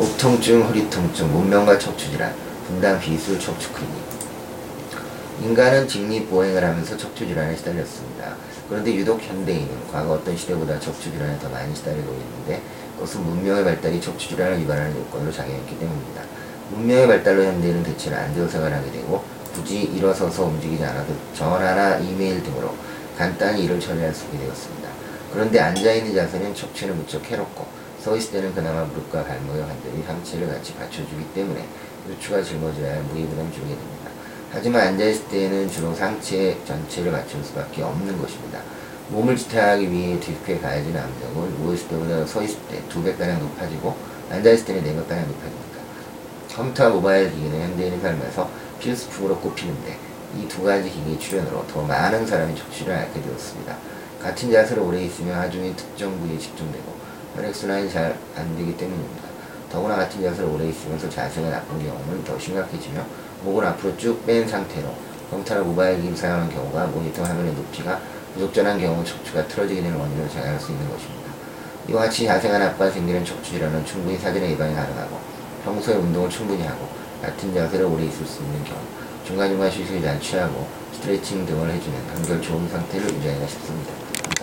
목 통증, 허리 통증, 문명과 척추 질환, 분당 비술 척추 클리닉. 인간은 직립보행을 하면서 척추 질환에 시달렸습니다. 그런데 유독 현대인은 과거 어떤 시대보다 척추 질환에 더 많이 시달리고 있는데 그것은 문명의 발달이 척추 질환을 유발하는 요건으로 작용했기 때문입니다. 문명의 발달로 현대인은 대체로 앉아 생활하게 되고 굳이 일어서서 움직이지 않아도 전화나 이메일 등으로 간단히 일을 처리할 수 있게 되었습니다. 그런데 앉아있는 자세는 척추는 무척 해롭고 서 있을 때는 그나마 무릎과 발목의 관절이 상체를 같이 받쳐주기 때문에 요추가 짊어져야 무게부담 줄게 됩니다. 하지만 앉아있을 때에는 주로 상체 전체를 맞출 수밖에 없는 것입니다. 몸을 지탱하기 위해 뒤에 가해진 암벽은 누워있을 때보다 서 있을 때 두 배가량 높아지고 앉아있을 때는 네 배가량 높아집니다. 컴퓨터와 모바일 기기는 현대인의 삶에서 필수품으로 꼽히는데 이 두 가지 기기의 출현으로 더 많은 사람이 척추를 앓게 되었습니다. 같은 자세로 오래 있으면 하중이 특정 부위에 집중되고 혈액순환이 잘 안 되기 때문입니다. 더구나 같은 자세로 오래 있으면서 자세가 나쁜 경우는 더 심각해지며 목을 앞으로 쭉 뺀 상태로 컴퓨터나 모바일 기기를 사용하는 경우가 모니터 화면의 높이가 부족전한 경우 척추가 틀어지게 되는 원인으로 작용할 수 있는 것입니다. 이와 같이 자세가 나빠 생기는 척추 질환은 충분히 사전에 예방이 가능하고 평소에 운동을 충분히 하고 같은 자세로 오래 있을 수 있는 경우 중간중간 휴식을 잘 취하고 스트레칭 등을 해주는 한결 좋은 상태를 유지하기가 쉽습니다.